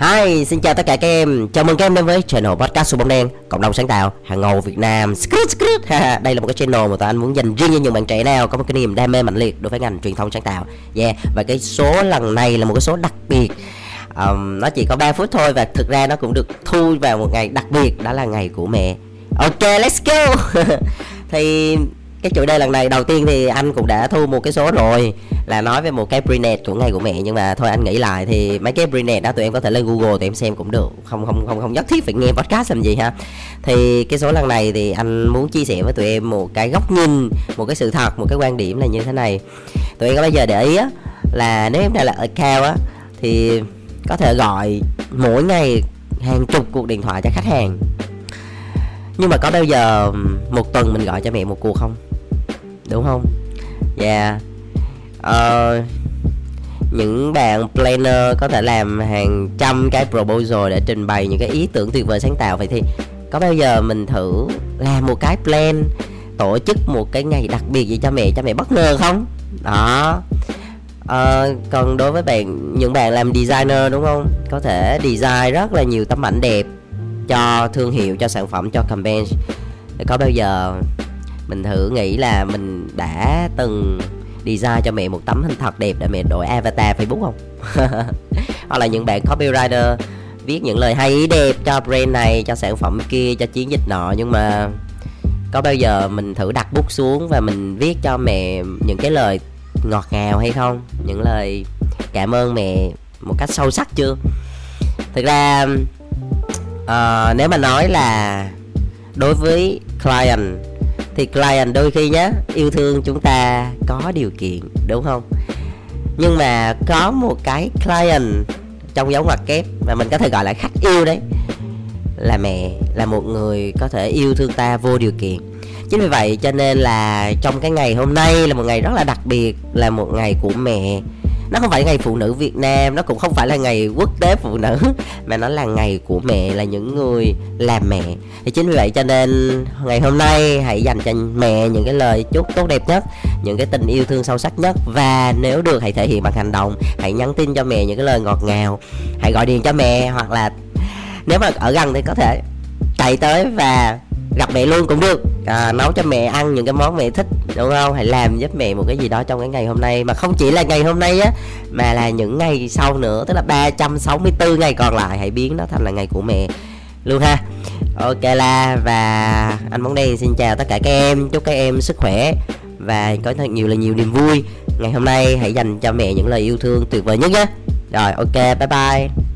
Hi, xin chào tất cả các em. Chào mừng các em đến với channel podcast số bóng đen, cộng đồng sáng tạo hàng ngầu Việt Nam. Skrut, skrut. Đây là một cái channel mà tụi anh muốn dành riêng cho những bạn trẻ nào có một cái niềm đam mê mạnh liệt đối với ngành truyền thông sáng tạo. Yeah, và cái số lần này là một cái số đặc biệt. Um, nó chỉ có 3 phút thôi và thực ra nó cũng được thu vào một ngày đặc biệt đó là ngày của mẹ. Ok, let's go. thì cái chủ đề lần này, đầu tiên thì anh cũng đã thu một cái số rồi, là nói về một cái prenet của ngày của mẹ. Nhưng mà thôi, anh nghĩ lại thì mấy cái prenet đó tụi em có thể lên google tụi em xem cũng được. Không không không không nhất thiết phải nghe podcast làm gì ha. Thì cái số lần này thì anh muốn chia sẻ với tụi em một cái góc nhìn, một cái sự thật, một cái quan điểm là như thế này. Tụi em có bao giờ để ý á, là nếu em đã là cao á, thì có thể gọi mỗi ngày hàng chục cuộc điện thoại cho khách hàng. Nhưng mà có bao giờ một tuần mình gọi cho mẹ một cuộc không? Đúng không? Và yeah. uh, những bạn planner có thể làm hàng trăm cái proposal để trình bày những cái ý tưởng tuyệt vời sáng tạo. Vậy thì có bao giờ mình thử làm một cái plan tổ chức một cái ngày đặc biệt gì cho mẹ cho mẹ bất ngờ không? Đó. À, còn đối với bạn những bạn làm designer đúng không? Có thể design rất là nhiều tấm ảnh đẹp cho thương hiệu cho sản phẩm cho campaign. Có bao giờ mình thử nghĩ là mình đã từng design cho mẹ một tấm hình thật đẹp để mẹ đổi avatar facebook không? Hoặc là những bạn copywriter viết những lời hay ý đẹp cho brand này cho sản phẩm kia cho chiến dịch nọ. Nhưng mà có bao giờ mình thử đặt bút xuống và mình viết cho mẹ những cái lời ngọt ngào hay không? Những lời cảm ơn mẹ một cách sâu sắc chưa? Thực ra uh, nếu mà nói là đối với client thì client đôi khi nhá, yêu thương chúng ta có điều kiện, đúng không? Nhưng mà có một cái client trong dấu ngoặc kép mà mình có thể gọi là khách yêu đấy, là mẹ, là một người có thể yêu thương ta vô điều kiện. Chính vì vậy cho nên là trong cái ngày hôm nay là một ngày rất là đặc biệt, là một ngày của mẹ nó không phải ngày phụ nữ Việt Nam, nó cũng không phải là ngày quốc tế phụ nữ, mà nó là ngày của mẹ, là những người làm mẹ. Thì chính vì vậy cho nên ngày hôm nay hãy dành cho mẹ những cái lời chúc tốt đẹp nhất, những cái tình yêu thương sâu sắc nhất. Và nếu được, hãy thể hiện bằng hành động. Hãy nhắn tin cho mẹ những cái lời ngọt ngào. Hãy gọi điện cho mẹ hoặc là, nếu mà ở gần thì có thể chạy tới và gặp mẹ luôn cũng được. À, nấu cho mẹ ăn những cái món mẹ thích đúng không? Hãy làm giúp mẹ một cái gì đó trong cái ngày hôm nay. Mà không chỉ là ngày hôm nay á mà là những ngày sau nữa tức là 364 ngày còn lại. Hãy biến nó thành là ngày của mẹ luôn ha. Ok la và anh bóng đen xin chào tất cả các em. Chúc các em sức khỏe và có thật nhiều là nhiều niềm vui. Ngày hôm nay hãy dành cho mẹ những lời yêu thương tuyệt vời nhất nhé. Rồi ok bye bye.